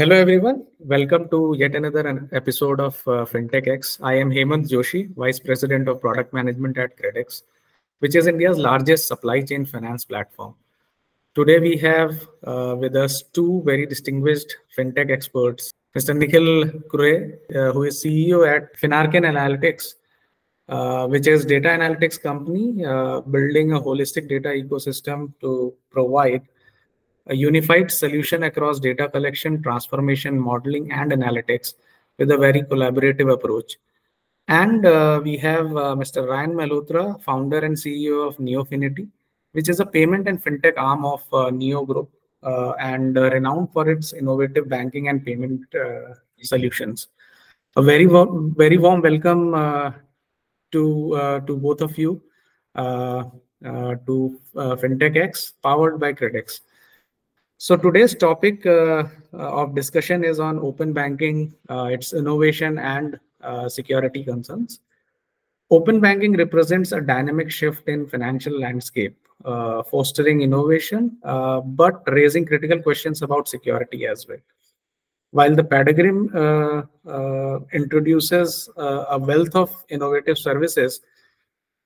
Hello, everyone. Welcome to yet another episode of uh, FinTech X. I am Hemant Joshi, Vice President of Product Management at Credx, which is India's largest supply chain finance platform. Today, we have uh, with us two very distinguished FinTech experts, Mr. Nikhil Kurhe, uh, who is CEO at Finarkein Analytics, uh, which is data analytics company uh, building a holistic data ecosystem to provide a unified solution across data collection, transformation, modeling, and analytics with a very collaborative approach. And uh, we have uh, Mr. Rayan Malhotra, founder and CEO of Neofinity, which is a payment and fintech arm of uh, Neo Group uh, and uh, renowned for its innovative banking and payment uh, solutions. A very warm, very warm welcome to to both of you to FinTech X, powered by Credx. So today's topic uh, of discussion is on open banking, uh, its innovation and uh, security concerns. Open banking represents a dynamic shift in financial landscape, uh, fostering innovation, uh, but raising critical questions about security as well. While the uh, introduces a wealth of innovative services,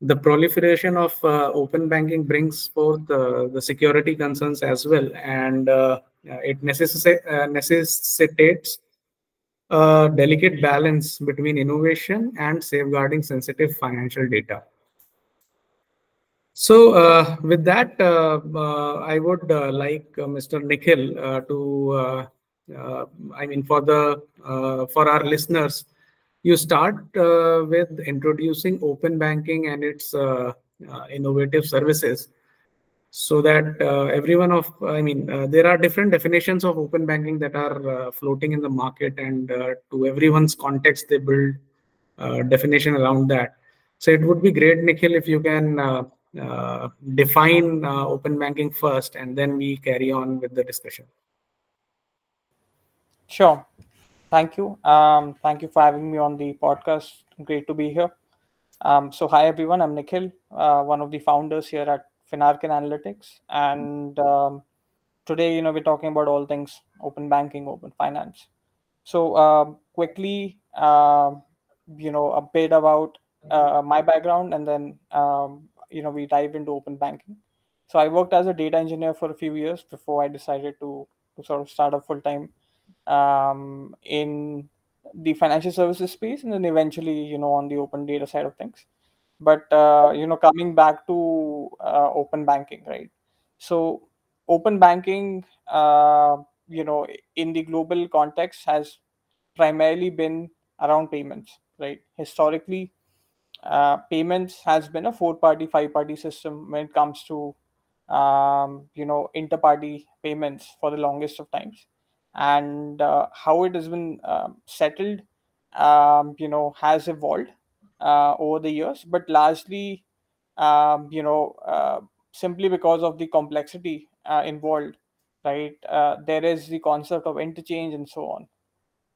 the proliferation of uh, open banking brings forth uh, the security concerns as well, and uh, it uh, necessitates a delicate balance between innovation and safeguarding sensitive financial data. So, uh, with that, uh, I would like Mr. Nikhil to, I mean, for the for our listeners you start uh, with introducing open banking and its uh, uh, innovative services so that uh, everyone of i mean uh, there are different definitions of open banking that are uh, floating in the market and to everyone's context they build definition around that. So it would be great nikhil if you can define open banking first and then we carry on with the discussion. Sure Thank you. Um, thank you for having me on the podcast. Great to be here. Um, so, hi everyone. I'm Nikhil, uh, one of the founders here at Finarkein Analytics, and um, today, you know, we're talking about all things open banking, open finance. So, uh, quickly, uh, you know, a bit about uh, my background, and then, um, you know, we dive into open banking. So, I worked as a data engineer for a few years before I decided to to sort of start a full time um, in the financial services space and then eventually you know on the open data side of things. But uh, you know coming back to uh, open banking right? So open banking uh, you know in the global context has primarily been around payments right? Historically uh, payments has been a four party five party system when it comes to um, you know inter-party payments for the longest of times and uh, how it has been um, settled um, you know has evolved uh, over the years. But largely um, you know uh, simply because of the complexity uh, involved right? Uh, there is the concept of interchange and so on.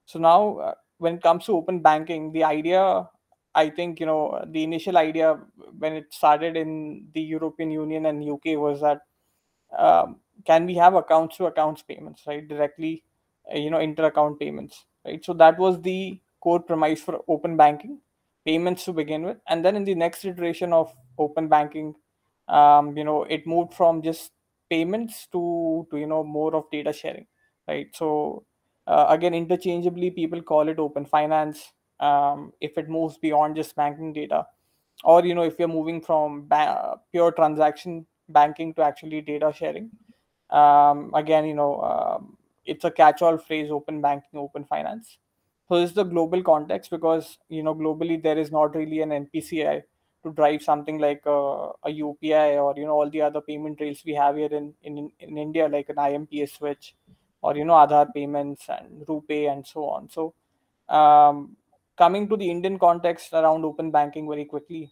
So now uh, when it comes to open banking the idea i think you know the initial idea when it started in the european union and uk was that um, can we have accounts to accounts payments right directly uh, you know inter-account payments right? So that was the core premise for open banking payments to begin with. And then in the next iteration of open banking um, you know it moved from just payments to to you know more of data sharing right? So uh, again interchangeably people call it open finance um, if it moves beyond just banking data. Or you know if you're moving from ba- pure transaction banking to actually data sharing. Um, again you know um, it's a catch-all phrase open banking open finance so this is the global context because you know globally there is not really an npci to drive something like a, a upi or you know all the other payment rails we have here in, in in india like an imps switch or you know Aadhaar payments and RuPay and so on. So, um, coming to the Indian context around open banking very quickly,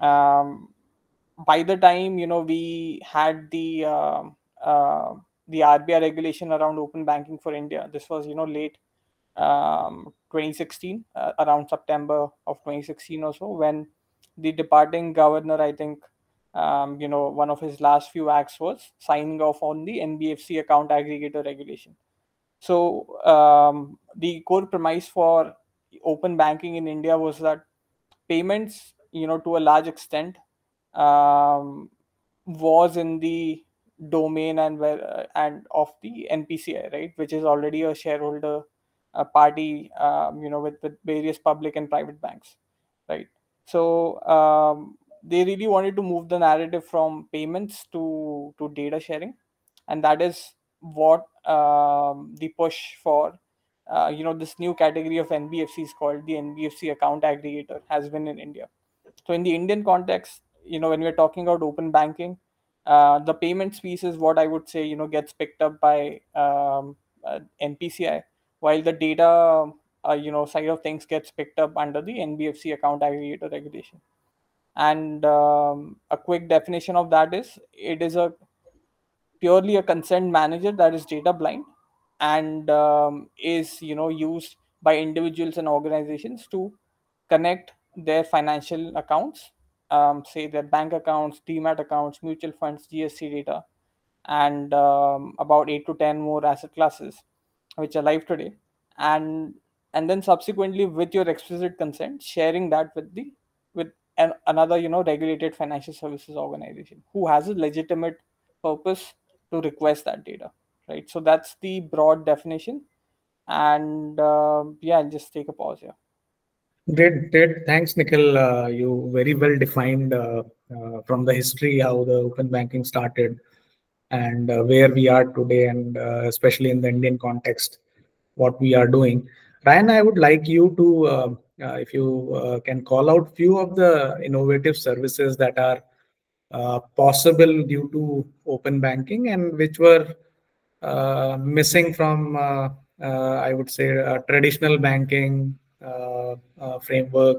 um, by the time you know we had the uh, uh, the RBI regulation around open banking for India. This was, you know, late um, 2016, uh, around September of 2016 or so, when the departing governor, I think, um, you know, one of his last few acts was signing off on the NBFC account aggregator regulation. So um, the core premise for open banking in India was that payments, you know, to a large extent, um, was in the domain and where uh, and of the NPCI, right, which is already a shareholder uh, party, um, you know, with with various public and private banks, right. So um, they really wanted to move the narrative from payments to to data sharing, and that is what um, the push for uh, you know this new category of NBFCs called the NBFC account aggregator has been in India. So in the Indian context, you know when we're talking about open banking, uh, the payments piece is what I would say you know gets picked up by um, uh, NPCI, while the data uh, you know side of things gets picked up under the NBFC account aggregator regulation. And um, a quick definition of that is it is a purely a consent manager that is data blind and um, is you know used by individuals and organizations to connect their financial accounts um, say their bank accounts demat accounts mutual funds gst data and um, about 8 to 10 more asset classes which are live today. And and then subsequently with your explicit consent sharing that with the with an, another you know regulated financial services organization who has a legitimate purpose to request that data right? So that's the broad definition. And uh, yeah i'll just take a pause here Great, great. Thanks, Nikhil. Uh, you very well defined uh, uh, from the history how the open banking started and uh, where we are today, and uh, especially in the Indian context, what we are doing. Rayan, I would like you to, uh, if you can call out few of the innovative services that are possible due to open banking and which were missing from, I would say, traditional banking Uh, framework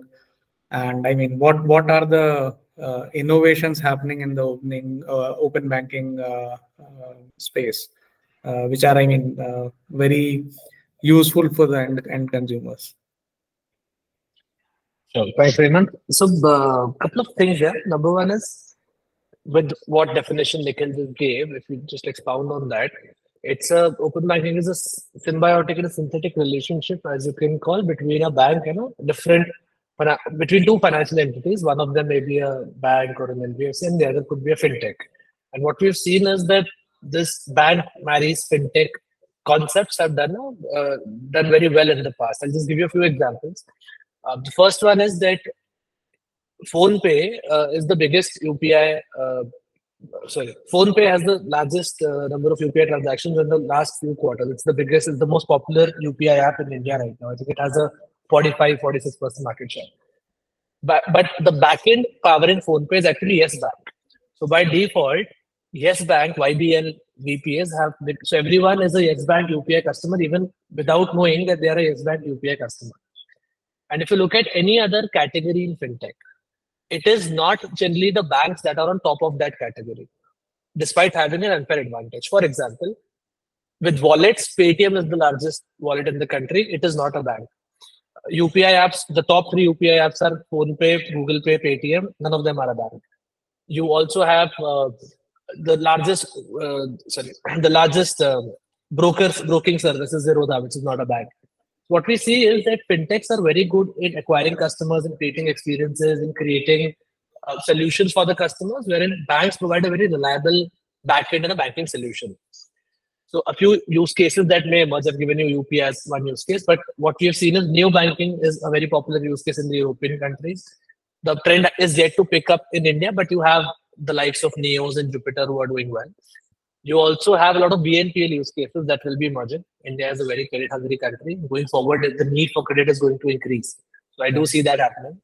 and i mean what what are the uh, innovations happening in the opening uh, open banking uh, space which are i mean very useful for the end, end consumers Sure. Thanks, Hemant. So, a uh, couple of things here. Number one is with what definition Nikhil just gave, if you just expound on that, it's a open banking is a symbiotic and a synthetic relationship, as you can call, between a bank and a different between two financial entities. One of them may be a bank or an NBFC, and the other could be a fintech. And what we've seen is that this bank marries fintech concepts have done uh, done very well in the past. I'll just give you a few examples. Uh, the first one is that PhonePe uh, is the biggest UPI uh, sorry, PhonePe has the largest uh, number of UPI transactions in the last few quarters. It's the biggest, it's the most popular UPI app in India right now. I think it has a 45, 46% market share. But, but the backend powering PhonePe is actually Yes Bank. So by default, Yes Bank, YBL, VPS have, so everyone is a Yes Bank UPI customer even without knowing that they are a Yes Bank UPI customer. And if you look at any other category in fintech, it is not generally the banks that are on top of that category, despite having an unfair advantage. For example, with wallets, Paytm is the largest wallet in the country. It is not a bank. UPI apps, the top three UPI apps are PhonePe, Google Pay, Paytm. None of them are a bank. You also have uh, the largest, uh, sorry, the largest uh, brokers broking service is Zerodha, which is not a bank what we see is that fintechs are very good in acquiring customers and creating experiences and creating uh, solutions for the customers, wherein banks provide a very reliable backend and a banking solution. So a few use cases that may emerge. I've given you UPI as one use case, but what we have seen is neo banking is a very popular use case in the European countries. The trend is yet to pick up in India, but you have the likes of Neos and Jupiter who are doing well. You also have a lot of BNPL use cases that will be emerging. India is a very credit hungry country. Going forward, the need for credit is going to increase. So I do see that happening.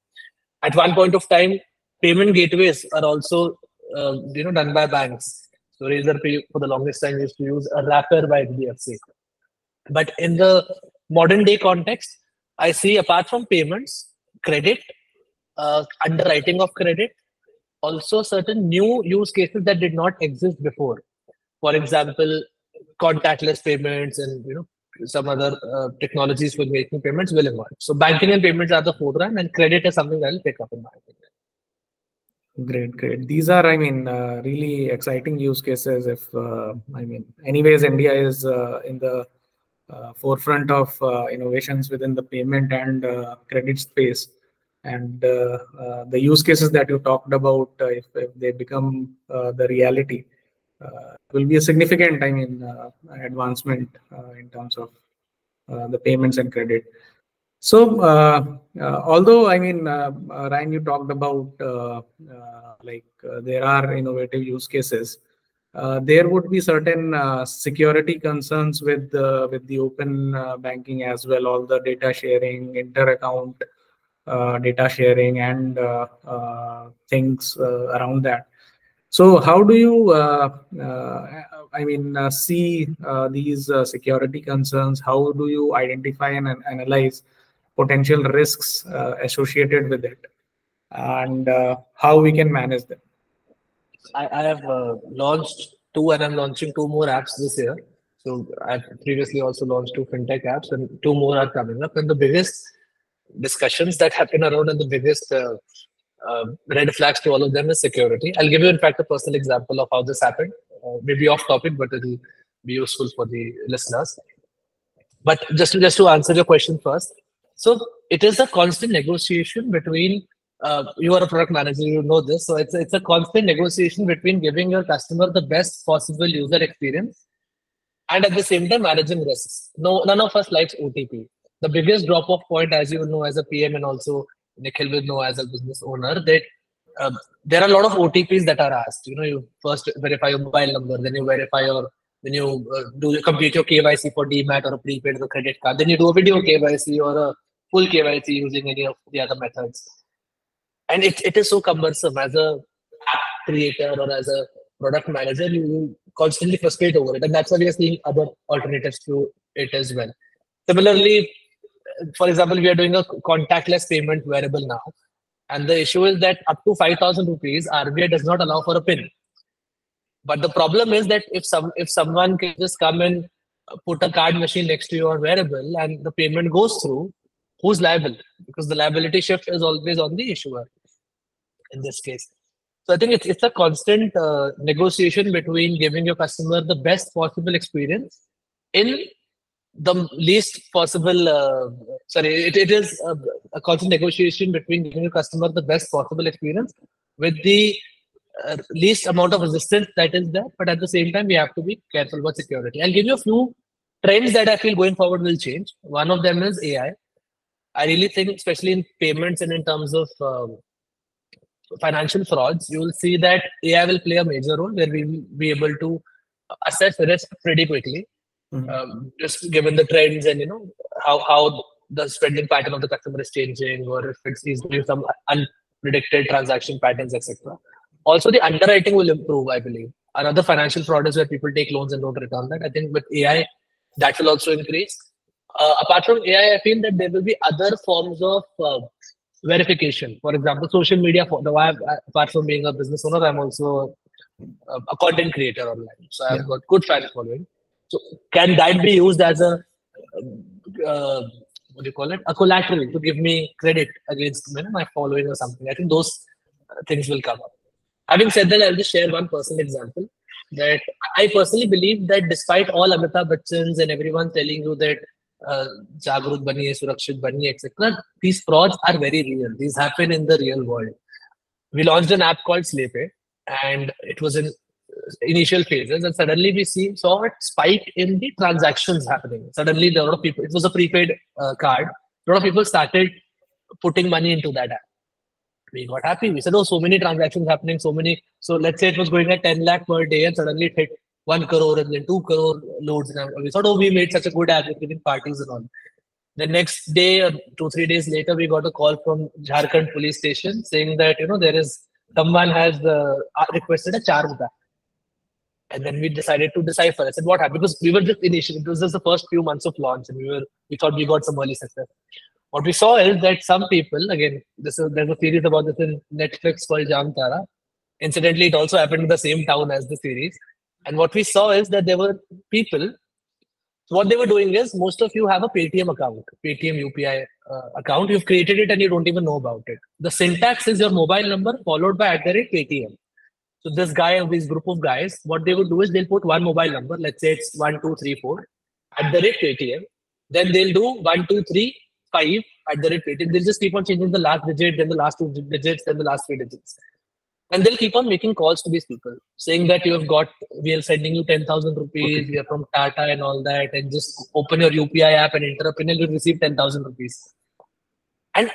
At one point of time, payment gateways are also uh, you know done by banks. So Razorpay for the longest time used to use a wrapper by HDFC. But in the modern day context, I see apart from payments, credit, uh, underwriting of credit, also certain new use cases that did not exist before for example, contactless payments and you know some other uh, technologies for making payments will emerge. So banking and payments are the forefront, and credit is something that will pick up in my opinion. Great, great. These are, I mean, uh, really exciting use cases. If uh, I mean, anyways, India is uh, in the uh, forefront of uh, innovations within the payment and credit space. And the use cases that you talked about, if, if, they become the reality, will be a significant, I mean, advancement in terms of the payments and credit. So, uh, uh, although I mean, uh, Rayan, you talked about like there are innovative use cases. Uh, there would be certain uh, security concerns with with the open uh, banking as well all the data sharing inter account data sharing and things around that so how do you uh, uh, i mean uh, see these security concerns how do you identify and analyze potential risks associated with it and how we can manage them I, I have uh, launched two and I'm launching two more apps this year. So I've previously also launched two fintech apps and two more are coming up. And the biggest discussions that happen around and the biggest uh, uh, red flags to all of them is security. I'll give you, in fact, a personal example of how this happened. Uh, maybe off topic, but it'll be useful for the listeners. But just to, just to answer your question first, so it is a constant negotiation between uh, you are a product manager, you know this. So it's it's a constant negotiation between giving your customer the best possible user experience and at the same time managing risks. No, none of us likes OTP. The biggest drop off point, as you know, as a PM and also Nikhil will know as a business owner, that um, there are a lot of OTPs that are asked. You know, you first verify your mobile number, then you verify your then you uh, do complete your KYC for demat or a prepaid or credit card. Then you do a video KYC or a full KYC using any of the other methods and it, it is so cumbersome as a app creator or as a product manager you constantly frustrate over it and that's why we are seeing other alternatives to it as well similarly for example we are doing a contactless payment wearable now. And the issue is that up to 5000 rupees rbi does not allow for a pin. But the problem is that if some if someone can just come and put a card machine next to your wearable and the payment goes through who's liable? Because the liability shift is always on the issuer in this case. So i think it's, it's a constant uh, negotiation between giving your customer the best possible experience in the least possible uh, sorry it, it is a, a, constant negotiation between giving your customer the best possible experience with the uh, least amount of resistance that is there but at the same time we have to be careful about security. I'll give you a few trends that i feel going forward will change. One of them is ai I. Really think, especially in payments and in terms of um, financial frauds, you will see that AI will play a major role where we will be able to assess risk pretty quickly, mm-hmm. um, just given the trends and you know how how the spending pattern of the customer is changing, or if it's he's doing some unpredicted transaction patterns, etc. Also, the underwriting will improve, I believe. Another financial fraud is where people take loans and don't return that. I think with AI, that will also increase uh, apart from AI, I feel that there will be other forms of uh, verification. For example, social media. For the why, apart from being a business owner, I'm also a, a content creator online. So I've yeah. got good fan following. So can that be used as a uh, uh, what do you call it? A collateral to give me credit against you know, my following or something. I think those uh, things will come up. Having said that, I'll just share one personal example that I personally believe that despite all Amitabh Bachchan's and everyone telling you that uh, Jagrut Bani, Surakshit Bani, etc., these frauds are very real. These happen in the real world. We launched an app called Slepe, and it was in initial phases and suddenly we see saw a spike in the transactions happening suddenly were a lot of people it was a prepaid uh, card a lot of people started putting money into that app we got happy we said oh so many transactions happening so many so let's say it was going at 10 lakh per day and suddenly it hit one crore and then two crore loads. And we thought, oh, we made such a good app giving parties and all. The next day, or two, three days later, we got a call from Jharkhand police station saying that, you know, there is someone has uh, requested a charge back. And then we decided to decipher. I said, what happened? Because we were just initially, it was just the first few months of launch and we were, we thought we got some early success. What we saw is that some people, again, this is, there's a series about this in Netflix called Jamtara. Incidentally, it also happened in the same town as the series. And what we saw is that there were people. So what they were doing is most of you have a Paytm account, Paytm UPI uh, account. You've created it and you don't even know about it. The syntax is your mobile number followed by at the rate Paytm. So this guy or this group of guys, what they would do is they'll put one mobile number. Let's say it's one two three four, at the rate Paytm. Then they'll do one, two, three, five at the rate Paytm. They'll just keep on changing the last digit, then the last two digits, then the last three digits. And they'll keep on making calls to these people, saying that you have got, we are sending you 10,000 rupees, okay. we are from Tata and all that, and just open your UPI app and enter a pin and you'll receive 10,000 rupees. And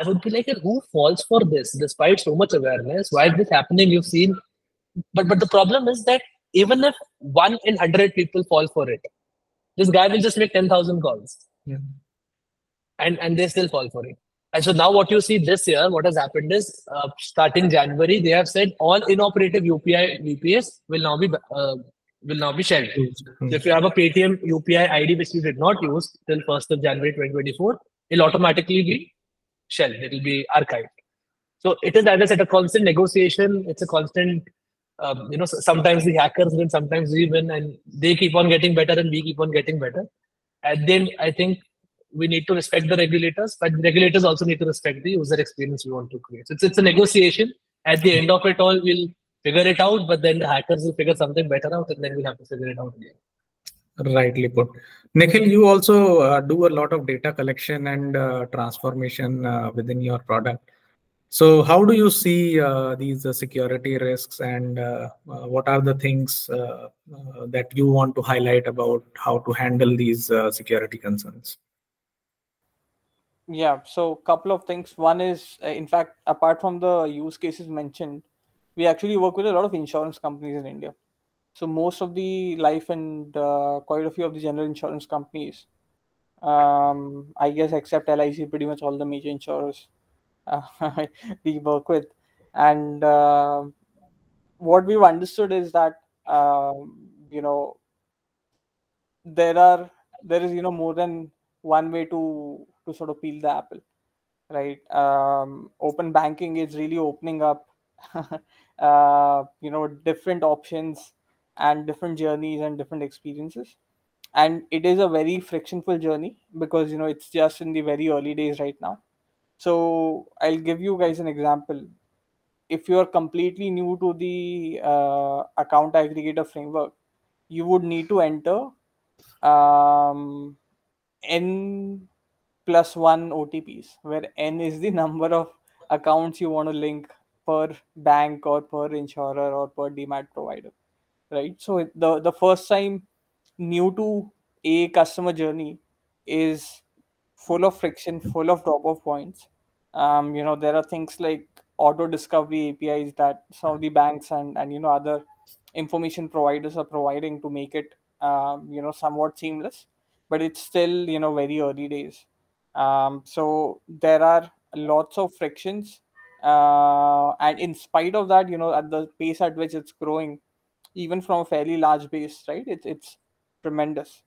I would be like, who falls for this despite so much awareness? Why is this happening? You've seen, but but the problem is that even if one in hundred people fall for it, this guy will just make ten thousand calls, yeah. and and they still fall for it. And so now what you see this year, what has happened is, uh, starting January, they have said all inoperative UPI VPS will now be uh, will now be shelved. Mm-hmm. So if you have a Paytm UPI ID which you did not use till 1st of January 2024, it'll automatically be shelved. It will be archived. So it is, as I said, a constant negotiation. It's a constant, um, you know, sometimes the hackers win, sometimes we win, and they keep on getting better and we keep on getting better. And then I think we need to respect the regulators, but the regulators also need to respect the user experience we want to create. So it's, it's a negotiation. At the end of it all, we'll figure it out, but then the hackers will figure something better out, and then we'll have to figure it out again. Rightly put. Nikhil, you also uh, do a lot of data collection and uh, transformation uh, within your product. So, how do you see uh, these uh, security risks, and uh, what are the things that you want to highlight about how to handle these security concerns? Yeah, so a couple of things. One is, in fact, apart from the use cases mentioned, we actually work with a lot of insurance companies in India. So most of the life and uh, quite a few of the general insurance companies, um, I guess except LIC, pretty much all the major insurers uh, we work with. And uh, what we've understood is that um, you know there are there is you know more than one way to to sort of peel the apple, right? Um, open banking is really opening up uh, you know different options and different journeys and different experiences. And it is a very frictionful journey because you know it's just in the very early days right now. So i'll give you guys an example. If you are completely new to the uh, account aggregator framework you would need to enter um, n plus 1 otps where n is the number of accounts you want to link per bank or per insurer or per demat provider right? So the the first time new to a customer journey is full of friction full of drop off points. Um, you know there are things like auto discovery apis that some of the banks and and you know other information providers are providing to make it um, you know somewhat seamless but it's still you know very early days. Um, so there are lots of frictions uh, and in spite of that you know at the pace at which it's growing even from a fairly large base, right? It's it's tremendous.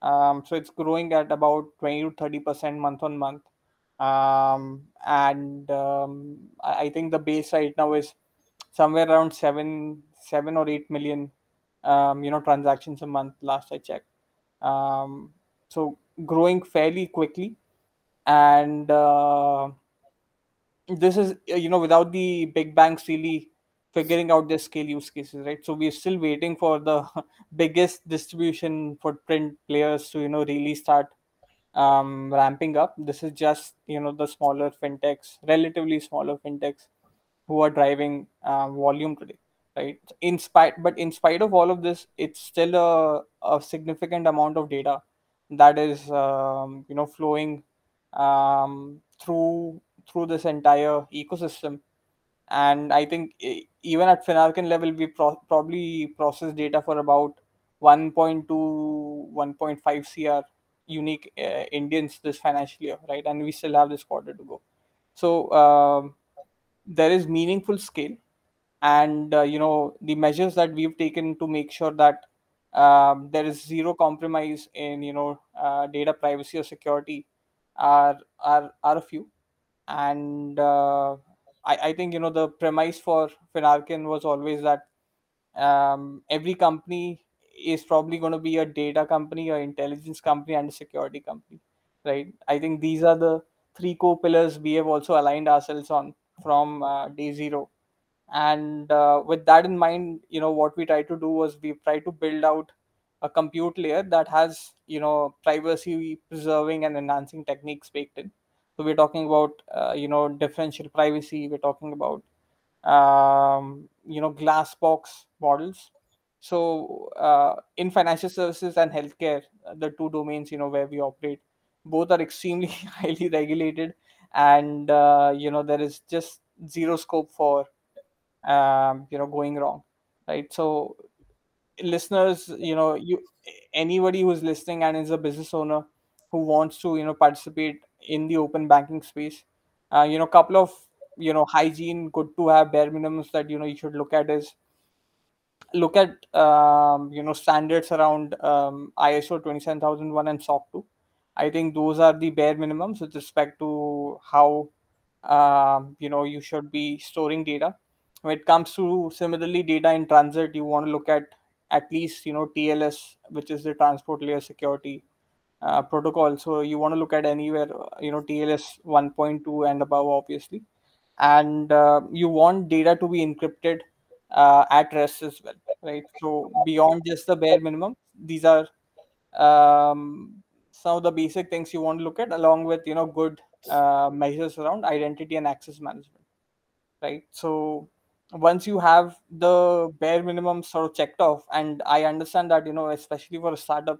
Um, so it's growing at about 20 to 30 percent month on month, um, and um, I, think the base right now is somewhere around seven seven or eight million, um, you know, transactions a month. Last I checked. Um, so growing fairly quickly, and uh, this is you know without the big banks really figuring out their scale use cases, right? So we're still waiting for the biggest distribution footprint players to, you know, really start um, ramping up. This is just, you know, the smaller fintechs, relatively smaller fintechs who are driving um, volume today, right? In spite, but in spite of all of this, it's still a, a significant amount of data that is, um, you know, flowing um, through through this entire ecosystem and I think even at Finarkein level, we pro- probably process data for about 1.2, 1.5 CR unique uh, Indians this financial year, right? And we still have this quarter to go. So um, there is meaningful scale, and uh, you know the measures that we've taken to make sure that um, there is zero compromise in you know uh, data privacy or security are are are a few, and uh, I, I think you know the premise for Finarkein was always that um, every company is probably going to be a data company, a intelligence company, and a security company, right? I think these are the three core pillars we have also aligned ourselves on from uh, day zero. And uh, with that in mind, you know what we tried to do was we tried to build out a compute layer that has you know privacy preserving and enhancing techniques baked in so we're talking about uh, you know differential privacy. We're talking about um, you know glass box models. So uh, in financial services and healthcare the two domains you know where we operate both are extremely highly regulated. And uh, you know there is just zero scope for um, you know going wrong right? So listeners you know you anybody who's listening and is a business owner who wants to you know participate in the open banking space. Uh, you know couple of you know hygiene good to have bare minimums that you know you should look at is look at um, you know standards around um, iso 27001 and soc 2 i think those are the bare minimums with respect to how um, you know you should be storing data. When it comes to similarly data in transit you want to look at at least you know tls which is the transport layer security uh, protocol. So you want to look at anywhere you know tls 1.2 and above obviously. And uh, you want data to be encrypted uh, at rest as well right? So beyond just the bare minimum these are um, some of the basic things you want to look at along with you know good uh, measures around identity and access management right? So once you have the bare minimum sort of checked off and i understand that you know especially for a startup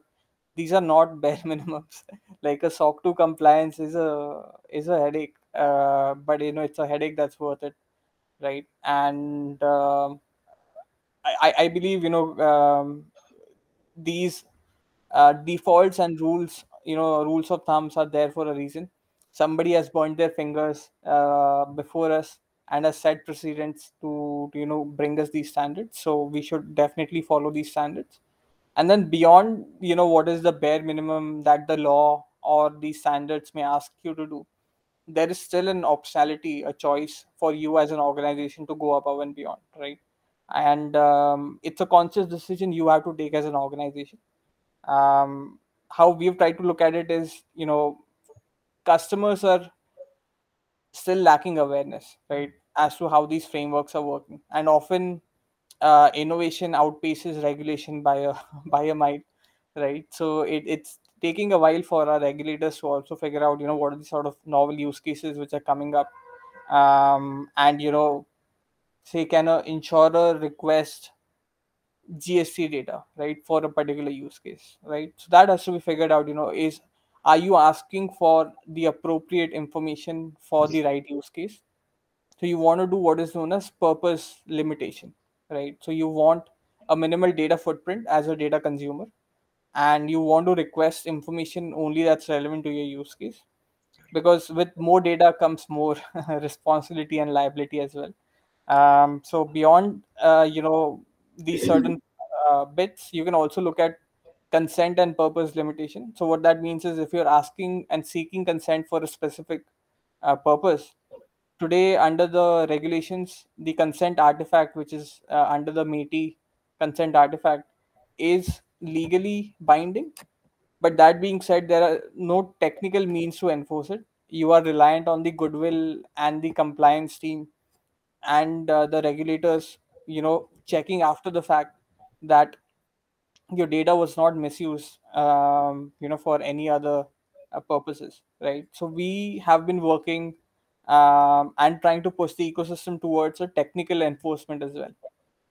these are not bare minimums. Like a soc 2 compliance is a is a headache uh, but you know it's a headache that's worth it right? And um, I, I believe you know um, these uh, defaults and rules you know rules of thumbs are there for a reason. Somebody has burnt their fingers uh, before us and has set precedents to, you know bring us these standards. So we should definitely follow these standards and then beyond you know what is the bare minimum that the law or these standards may ask you to do there is still an optionality a choice for you as an organization to go above and beyond right? And um, it's a conscious decision you have to take as an organization. Um, how we've tried to look at it is you know customers are still lacking awareness right as to how these frameworks are working. And often uh, innovation outpaces regulation by a by a mile right? So it, it's taking a while for our regulators to also figure out you know what are the sort of novel use cases which are coming up. Um, and you know say can an insurer request gst data right for a particular use case right? So that has to be figured out you know is are you asking for the appropriate information for the right use case? So you want to do what is known as purpose limitation right? So you want a minimal data footprint as a data consumer and you want to request information only that's relevant to your use case because with more data comes more responsibility and liability as well. Um, so beyond uh, you know these certain uh, bits you can also look at consent and purpose limitation. So what that means is if you're asking and seeking consent for a specific uh, purpose today under the regulations the consent artifact which is uh, under the MeitY consent artifact is legally binding. But that being said there are no technical means to enforce it. You are reliant on the goodwill and the compliance team and uh, the regulators you know checking after the fact that your data was not misused um, you know for any other uh, purposes right? So we have been working um, and trying to push the ecosystem towards a technical enforcement as well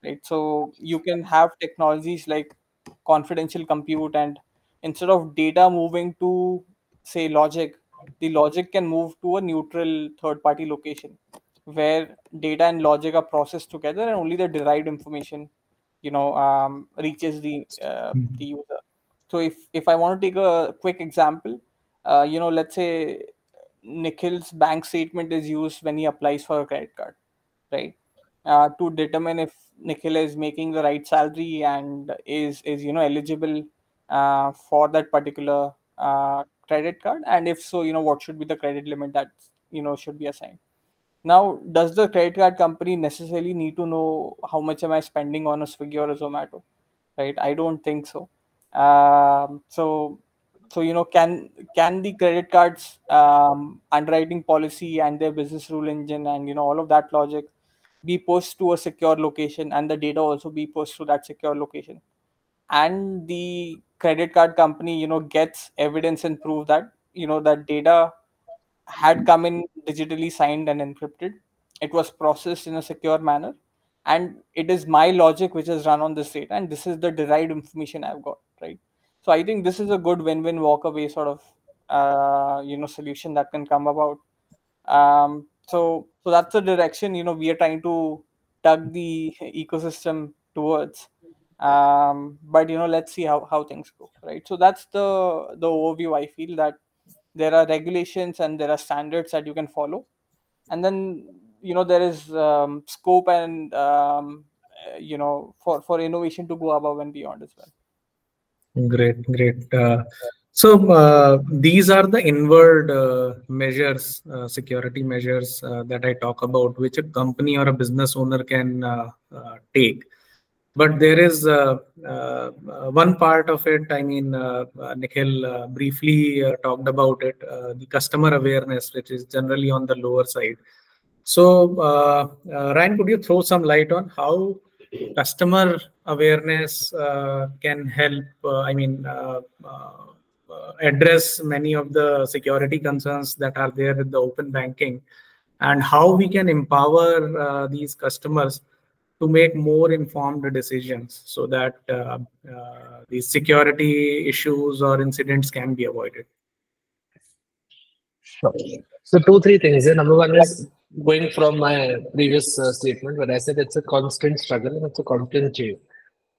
right so you can have technologies like confidential compute and instead of data moving to say logic the logic can move to a neutral third party location where data and logic are processed together and only the derived information you know um, reaches the uh, Mhm. the user so if if i want to take a quick example uh, you know let's say nikhil's bank statement is used when he applies for a credit card right uh, to determine if nikhil is making the right salary and is is you know eligible uh, for that particular uh, credit card and if so you know what should be the credit limit that you know should be assigned now, does the credit card company necessarily need to know how much am I spending on a Swiggy or a Zomato? Right? I don't think so. Um, so, so you know, can can the credit cards um, underwriting policy and their business rule engine and you know all of that logic be pushed to a secure location and the data also be pushed to that secure location? and the credit card company you know gets evidence and proof that you know that data had come in digitally signed and encrypted. It was processed in a secure manner. And it is my logic which is run on this data. And this is the derived information i've got right so i think this is a good win-win walk away sort of uh, you know solution that can come about. Um, so so that's the direction you know we are trying to tug the ecosystem towards. Um, but you know let's see how, how things go right? So that's the the overview i feel that there are regulations and there are standards that you can follow. And then you know there is um, scope and um, you know for for innovation to go above and beyond as well great great uh, so uh, these are the inward uh, measures, uh, security measures uh, that I talk about, which a company or a business owner can uh, take. But there is one part of it. I mean, Nikhil briefly talked about it: the customer awareness, which is generally on the lower side. So, Rayan, could you throw some light on how customer awareness can help? I mean uh, address many of the security concerns that are there with the open banking and how we can empower uh, these customers to make more informed decisions so that uh, uh, these security issues or incidents can be avoided. Sure. So two, three things. Number one is going from my previous uh, statement where I said it's a constant struggle and it's a constant change.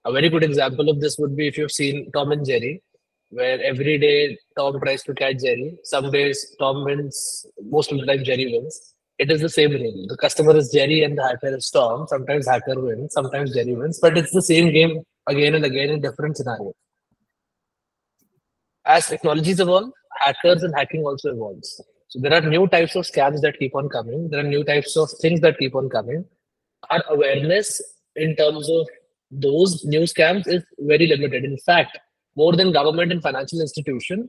A very good example of this would be if you've seen Tom and Jerry where every day Tom tries to catch Jerry. Some days Tom wins, most of the time Jerry wins. It is the same rule. The customer is Jerry and the hacker is Tom. Sometimes hacker wins, sometimes Jerry wins, but it's the same game again and again in different scenarios. As technologies evolve, hackers and hacking also evolves. So there are new types of scams that keep on coming. There are new types of things that keep on coming. Our awareness in terms of those new scams is very limited. In fact, more than government and financial institution,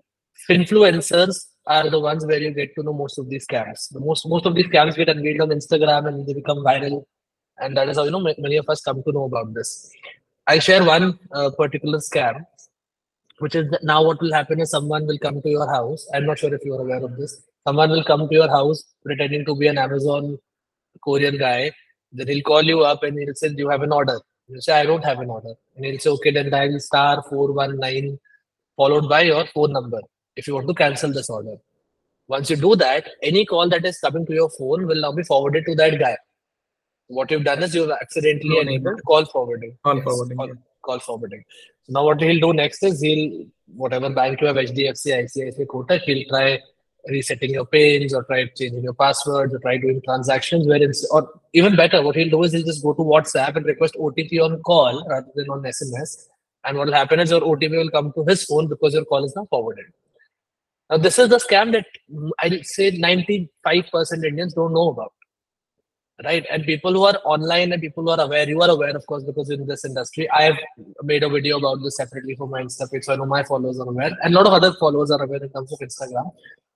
influencers are the ones where you get to know most of these scams. The most most of these scams get unveiled on Instagram and they become viral, and that is how you know many of us come to know about this. I'll share one uh, particular scam, which is now what will happen is someone will come to your house. I'm not sure if you are aware of this. Someone will come to your house pretending to be an Amazon Korean guy. Then he'll call you up and he'll say, "Do you have an order?" You say, I don't have an order. And he'll say, okay, then dial star 419 followed by your phone number if you want to cancel this order. Once you do that, any call that is coming to your phone will now be forwarded to that guy. What you've done is you've accidentally enabled call forwarding. Call yes, forwarding. Call, call, forwarding. So now what he'll do next is he'll, whatever bank you have, HDFC, ICICI, Kotak, he'll try resetting your pins or try changing your passwords or try doing transactions where it's or even better what he'll do is he'll just go to whatsapp and request otp on call rather than on sms and what will happen is your otp will come to his phone because your call is now forwarded. Now this is the scam that i'll say 95% indians don't know about right? And people who are online and people who are aware you are aware of course because in this industry i have made a video about this separately for my insta page so i know my followers are aware. And a lot of other followers are aware in terms of instagram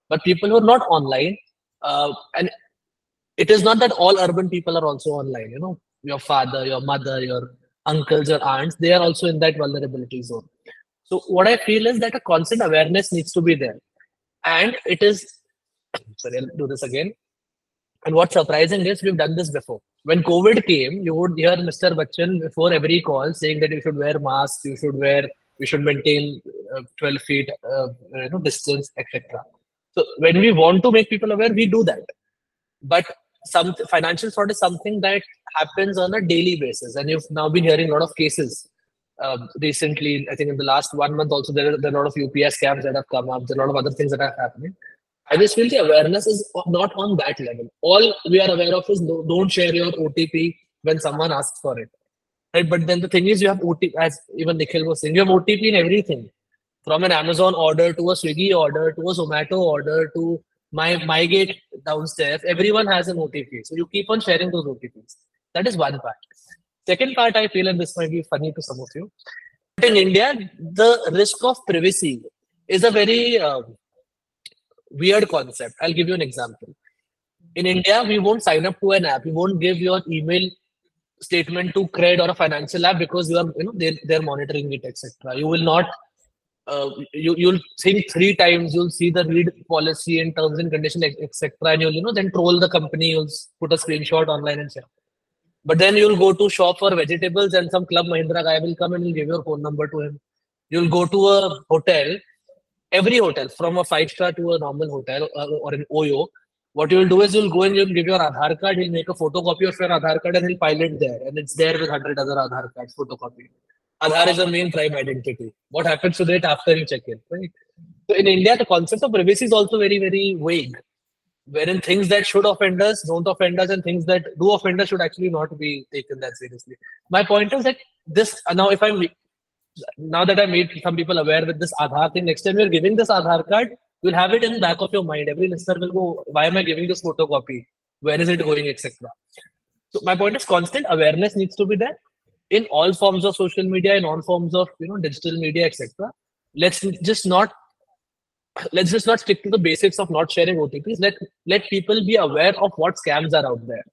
but people who are not online uh, and it is not that all urban people are also online you know. Your father your mother your uncles your aunts they are also in that vulnerability zone. So what i feel is that a constant awareness needs to be there. And it is sorry i'll do this again. And what's surprising is we've done this before. When covid came you would hear mr bachchan before every call saying that you should wear masks you should wear we should maintain uh, 12 feet uh, you know distance etc so when we want to make people aware, we do that. But some financial fraud is something that happens on a daily basis, and you've now been hearing a lot of cases. Uh, recently, I think in the last one month, also there are, there are a lot of UPS scams that have come up. There are a lot of other things that are happening. I just feel the awareness is not on that level. All we are aware of is don't share your OTP when someone asks for it. Right? But then the thing is, you have OTP, as even Nikhil was saying, you have OTP in everything from an Amazon order to a Swiggy order to a Zomato order to my my gate downstairs, everyone has an OTP. So you keep on sharing those OTPs. That is one part. Second part, I feel, and this might be funny to some of you, in India, the risk of privacy is a very uh, weird concept. I'll give you an example. In India, we won't sign up to an app. We won't give your email statement to cred or a financial app because you are you know they're, they're monitoring it etc you will not uh, you you'll think three times you'll see the read policy and terms and conditions etc and you'll you know then troll the company you'll put a screenshot online and share but then you'll go to shop for vegetables and some club mahindra guy will come and will give your phone number to him you'll go to a hotel every hotel from a five star to a normal hotel uh, or an oyo what you'll do is you'll go and you'll give your Aadhaar card, he'll make a photocopy of your Aadhaar card and he'll pile it there. And it's there with 100 other Aadhaar cards, photocopy. Aadhaar is the main prime identity. What happens to it after you check in, right? So in India, the concept of privacy is also very, very vague. Wherein things that should offend us don't offend us, and things that do offend us should actually not be taken that seriously. My point is that this now, if I'm now that I made some people aware with this Aadhaar thing, next time you're giving this Aadhaar card, you'll have it in the back of your mind. Every listener will go, why am I giving this photocopy? Where is it going, etc. So my point is constant awareness needs to be there in all forms of social media, in all forms of you know digital media, etc. Let's just not let's just not stick to the basics of not sharing OTPs. Let let people be aware of what scams are out there.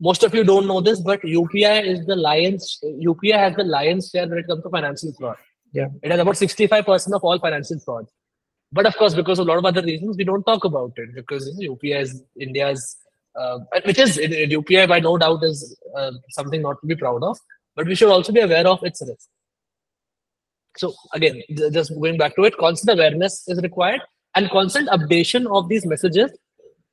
Most of you don't know this, but UPI is the lion's UPI has the lion's share when it comes to financial fraud. Yeah. It has about 65% of all financial fraud. But of course, because of a lot of other reasons, we don't talk about it because you know, UPI is India's, uh, which is UPI by no doubt is uh, something not to be proud of, but we should also be aware of its risk. So again, just going back to it, constant awareness is required and constant updation of these messages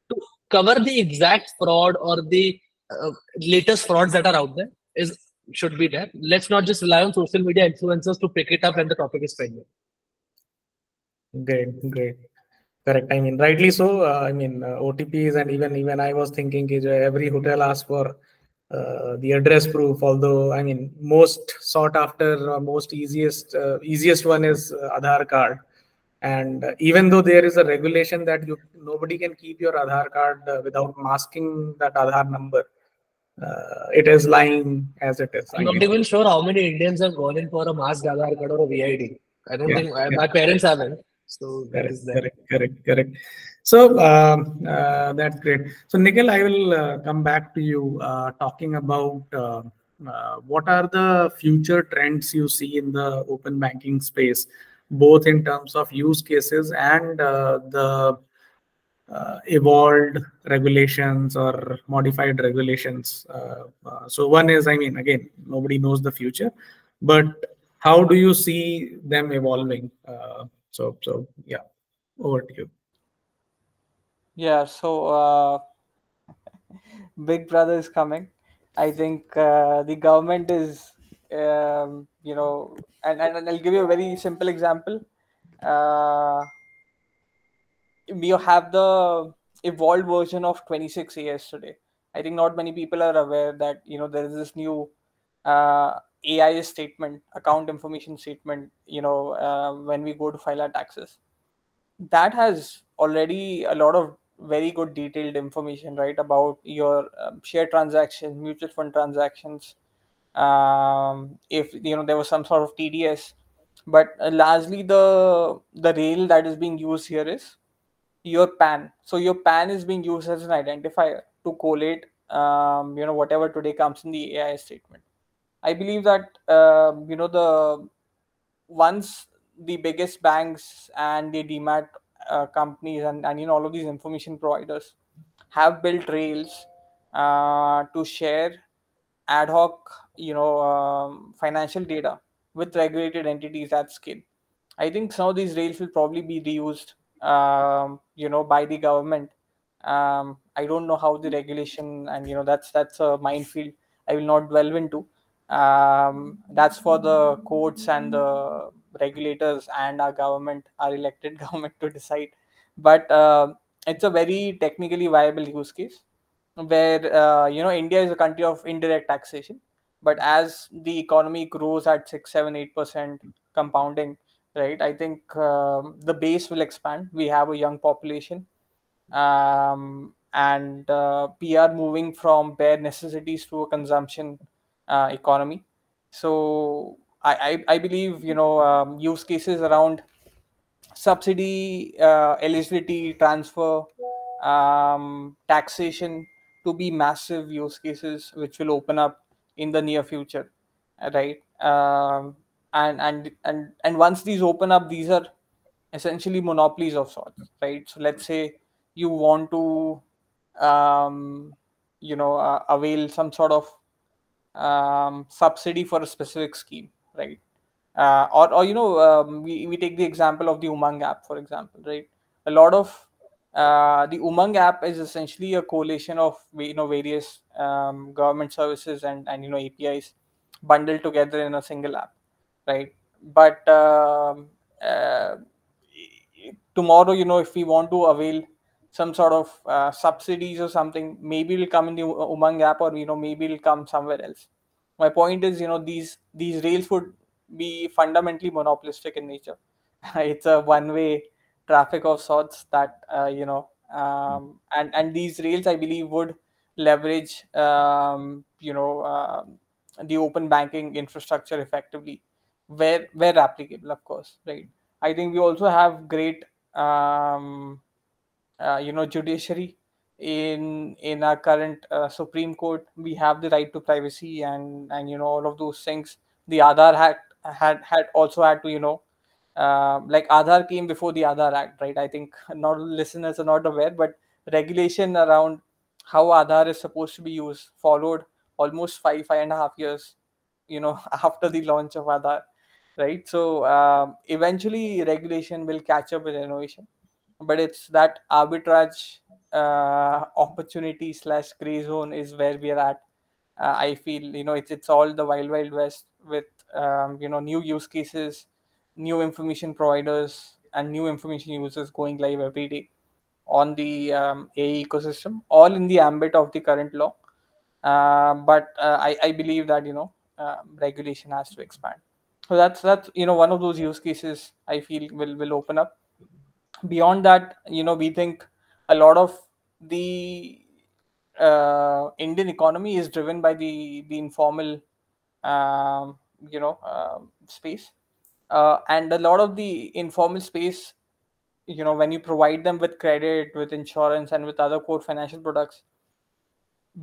to cover the exact fraud or the uh, latest frauds that are out there is should be there. Let's not just rely on social media influencers to pick it up when the topic is trending. Great, great. Correct. I mean, rightly so. Uh, I mean, uh, OTPs and even even I was thinking is every hotel asks for uh, the address proof. Although I mean, most sought after, most easiest uh, easiest one is uh, Aadhaar card. And uh, even though there is a regulation that you nobody can keep your Aadhaar card without masking that Aadhaar number, it is lying as it is. I'm not even sure how many Indians have gone in for a masked Aadhaar card or a VID. I don't Yeah, think yeah. my parents haven't. So that Correct, is there. correct, correct, correct. So um, uh, that's great. So Nikhil, I will uh, come back to you uh, talking about what are the future trends you see in the open banking space, both in terms of use cases and the uh, evolved regulations or modified regulations. Uh, uh, so one is, I mean, again, nobody knows the future, but how do you see them evolving? So, so yeah, over to you. Yeah, so uh, Big Brother is coming. I think uh, the government is, um, you know, and, and, I'll give you a very simple example. Uh, we have the evolved version of 26 AS today. I think not many people are aware that, you know, there is this new uh, AIS statement, account information statement, you know, uh, when we go to file our taxes. That has already a lot of very good detailed information, right, about your um, share transactions, mutual fund transactions. Um, if you know there was some sort of TDS, but uh, largely the the rail that is being used here is your PAN. So your PAN is being used as an identifier to collate, um, you know, whatever today comes in the AIS statement. I believe that um, you know the once the biggest banks and the demat uh, companies and, and you know all of these information providers have built rails uh, to share ad hoc you know um, financial data with regulated entities at scale. I think some of these rails will probably be reused um, you know by the government. Um, i don't know how the regulation and you know that's that's a minefield i will not delve into. Um, that's for the courts and the regulators and our government our elected government to decide. But uh, it's a very technically viable use case where uh, you know india is a country of indirect taxation. But as the economy grows at 6 7 8 percent compounding right i think um, the base will expand. We have a young population. Um, and uh, we are moving from bare necessities to a consumption uh, economy. So I, I, I believe you know um, use cases around subsidy uh, eligibility transfer um, taxation to be massive use cases which will open up in the near future, right? Um, and and and and once these open up, these are essentially monopolies of sorts, right? So let's say you want to, um, you know, uh, avail some sort of um, subsidy for a specific scheme, right? Uh, or, or you know, um, we, we take the example of the Umang app, for example, right? A lot of uh, the Umang app is essentially a collation of you know various um, government services and and you know APIs bundled together in a single app, right? But um, uh, tomorrow, you know, if we want to avail some sort of uh, subsidies or something, maybe it'll come in the Umang app, or you know, maybe it'll come somewhere else. My point is, you know, these these rails would be fundamentally monopolistic in nature. it's a one-way traffic of sorts that uh, you know, um, and and these rails, I believe, would leverage um, you know uh, the open banking infrastructure effectively, where where applicable, of course, right? I think we also have great um, uh, you know judiciary in in our current uh, Supreme Court. We have the right to privacy and and you know all of those things. The Aadhaar Act had had also had to you know uh, like Aadhaar came before the Aadhaar Act, right? I think not listeners are not aware, but regulation around how Aadhaar is supposed to be used followed almost five five and a half years, you know, after the launch of Aadhaar, right? So um, eventually regulation will catch up with innovation, but it's that arbitrage uh, opportunity slash gray zone is where we are at. Uh, I feel you know it's it's all the wild wild west with um, you know new use cases new information providers and new information users going live every day on the um, AI ecosystem, all in the ambit of the current law. Uh, but uh, I, I believe that you know uh, regulation has to expand. So that's that's you know one of those use cases I feel will will open up. Beyond that, you know, we think a lot of the uh, Indian economy is driven by the the informal, um, you know, uh, space. Uh, and a lot of the informal space you know when you provide them with credit with insurance and with other core financial products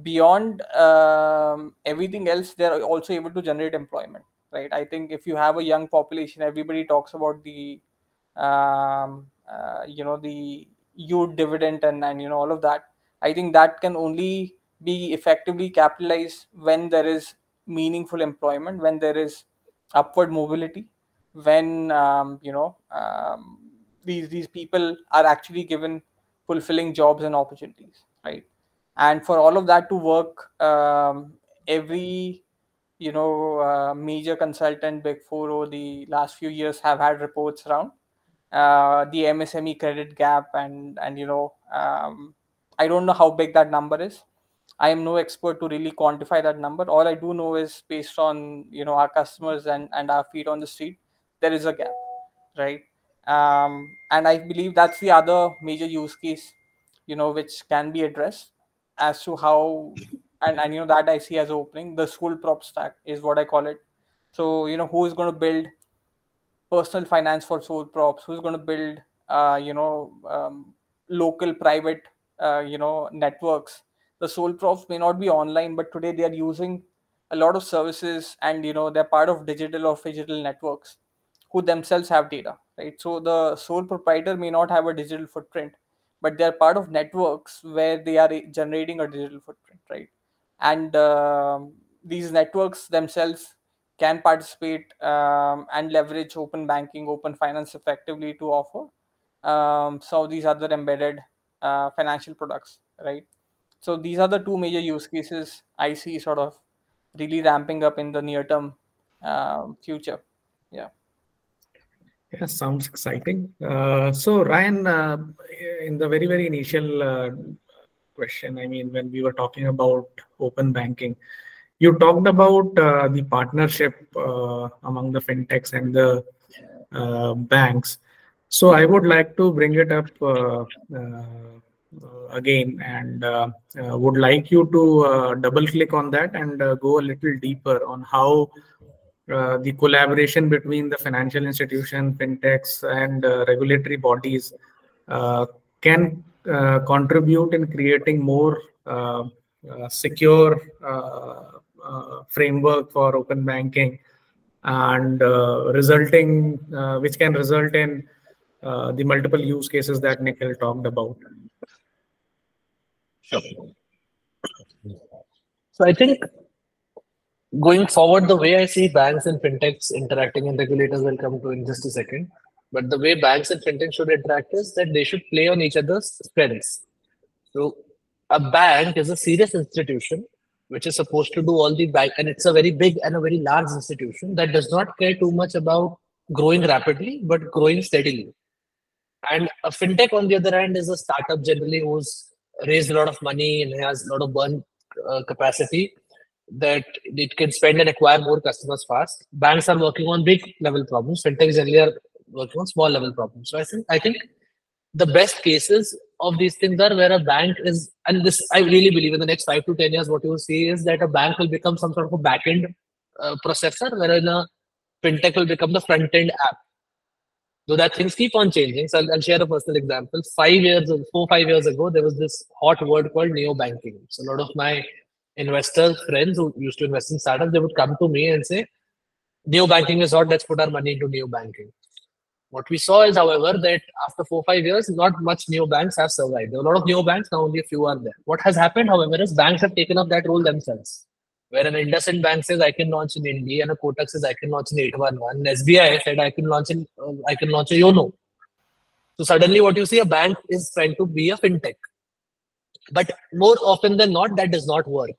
beyond um, everything else they're also able to generate employment right? I think if you have a young population everybody talks about the um, uh, you know the youth dividend and, and you know all of that i think that can only be effectively capitalized when there is meaningful employment when there is upward mobility when um, you know um, these these people are actually given fulfilling jobs and opportunities right? And for all of that to work um, every you know uh, major consultant big four over the last few years have had reports around uh, the msme credit gap and and you know um, i don't know how big that number is. I am no expert to really quantify that number. All i do know is based on you know our customers and and our feet on the street there is a gap right? Um, and i believe that's the other major use case you know which can be addressed as to how and, and you know that i see as opening the school prop stack is what i call it. So you know who is going to build personal finance for sole props who's going to build uh, you know um, local private uh, you know networks the sole props may not be online but today they are using a lot of services and you know they're part of digital or digital networks who themselves have data, right? So the sole proprietor may not have a digital footprint, but they are part of networks where they are generating a digital footprint, right? And um, these networks themselves can participate um, and leverage open banking, open finance effectively to offer um, some of these other embedded uh, financial products, right? So these are the two major use cases I see sort of really ramping up in the near term uh, future. Yeah. Yeah, sounds exciting. Uh, so, Rayan, uh, in the very, very initial uh, question, I mean, when we were talking about open banking, you talked about uh, the partnership uh, among the fintechs and the uh, banks. So, I would like to bring it up again and would like you to double click on that and go a little deeper on how uh, the collaboration between the financial institution, fintechs, and uh, regulatory bodies uh, can uh, contribute in creating more uh, secure Uh, framework for open banking and uh, resulting, uh, which can result in the multiple use cases that Nikhil talked about. Sure. So I think going forward, the way I see banks and fintechs interacting and regulators will come to in just a second. But the way banks and fintechs should interact is that they should play on each other's strengths. So a bank is a serious institution which is supposed to do all the bank, and it's a very big and a very large institution that does not care too much about growing rapidly, but growing steadily. And a fintech, on the other hand, is a startup generally who's raised a lot of money and has a lot of burn uh, capacity that it can spend and acquire more customers fast. Banks are working on big level problems. Fintechs generally are working on small level problems. So I think I think the best cases of these things are where a bank is, and this I really believe in the next five to ten years, what you will see is that a bank will become some sort of a backend uh, processor, wherein a fintech will become the front end app. Though that things keep on changing. So I'll, I'll share a personal example. Five years, four five years ago, there was this hot word called neo banking. So a lot of my investors, friends who used to invest in startups, they would come to me and say, neo banking is hot, let's put our money into neo banking. What we saw is, however, that after four, five years, not much new banks have survived. There are a lot of new banks, now only a few are there. What has happened, however, is banks have taken up that role themselves. Where an IndusInd Bank says I can launch in India, and a Kotak says I can launch in 811. SBI said I can launch in uh, I can launch a YONO. So suddenly, what you see, a bank is trying to be a fintech. But more often than not, that does not work.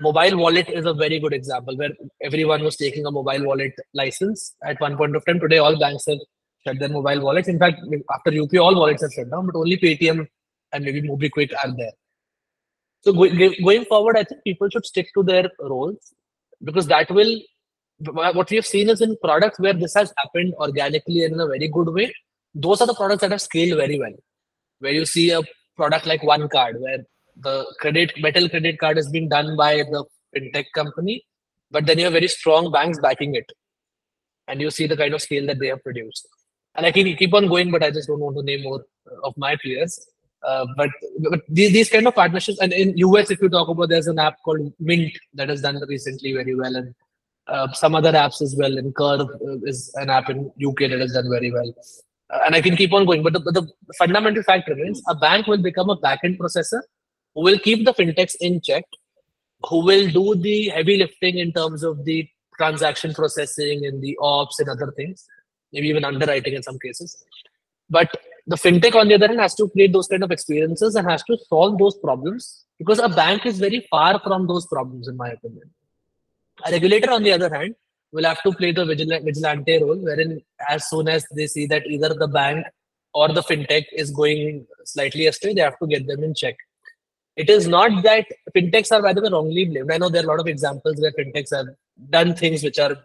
Mobile wallet is a very good example where everyone was taking a mobile wallet license at one point of time. Today, all banks have shut their mobile wallets. In fact, after UPI, all wallets have shut down, but only Paytm and maybe MobiKwik are there. So going forward, I think people should stick to their roles because that will. What we have seen is in products where this has happened organically and in a very good way. Those are the products that have scaled very well. Where you see a product like OneCard where the credit metal credit card is being done by the fintech company but then you have very strong banks backing it and you see the kind of scale that they have produced and i can keep on going but i just don't want to name more of my peers uh, but, but these, these kind of partnerships and in us if you talk about there's an app called mint that has done recently very well and uh, some other apps as well and curve uh, is an app in uk that has done very well uh, and I can keep on going. But the, but the, fundamental fact remains: a bank will become a backend processor who will keep the fintechs in check, who will do the heavy lifting in terms of the transaction processing and the ops and other things, maybe even underwriting in some cases. But the fintech, on the other hand, has to create those kind of experiences and has to solve those problems because a bank is very far from those problems, in my opinion. A regulator, on the other hand, will have to play the vigilante role, wherein as soon as they see that either the bank or the fintech is going slightly astray, they have to get them in check. It is not that fintechs are, by the way, wrongly blamed. I know there are a lot of examples where fintechs have done things which are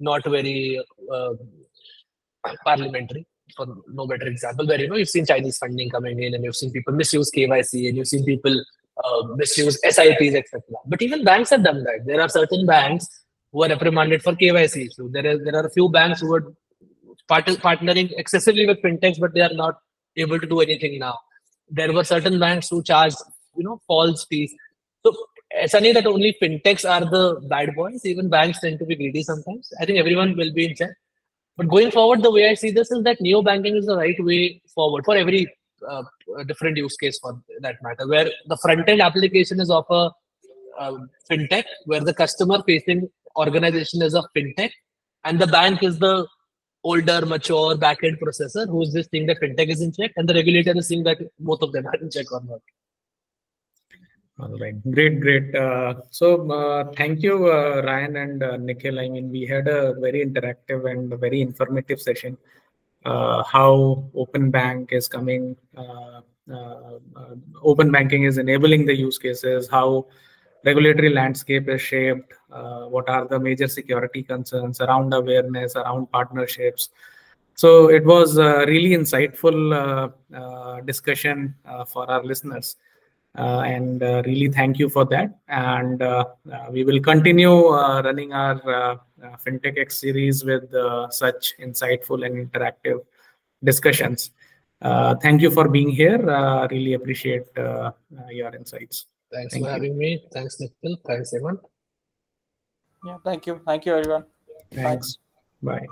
not very uh, parliamentary. For no better example, where you know you've seen Chinese funding coming in, and you've seen people misuse KYC, and you've seen people uh, misuse SIPs, etc. But even banks have done that. There are certain banks who are reprimanded for KYC. So there is there are a few banks who are part- partnering excessively with fintechs, but they are not able to do anything now. There were certain banks who charged you know false fees. So it's not that only fintechs are the bad boys. Even banks tend to be greedy sometimes. I think everyone will be in check. But going forward, the way I see this is that neo banking is the right way forward for every uh, different use case for that matter, where the front end application is of a uh, fintech, where the customer facing organization is a fintech and the bank is the older, mature back end processor who's just seeing that fintech is in check and the regulator is seeing that both of them are in check or not. All right, great, great. Uh, so, uh, thank you, uh, Rayan and uh, Nikhil. I mean, we had a very interactive and very informative session. Uh, how Open Bank is coming, uh, Open Banking is enabling the use cases, how regulatory landscape is shaped, what are the major security concerns around awareness, around partnerships. So it was a really insightful uh, uh, discussion uh, for our listeners. Uh, and uh, really thank you for that. And uh, uh, we will continue uh, running our FintechX series with such insightful and interactive discussions. thank you for being here. really appreciate your insights. Thanks Thank for you. having me. Thanks, Nikhil. Thanks, everyone. Yeah, thank you. Thank you, everyone. Thanks. Bye. Bye.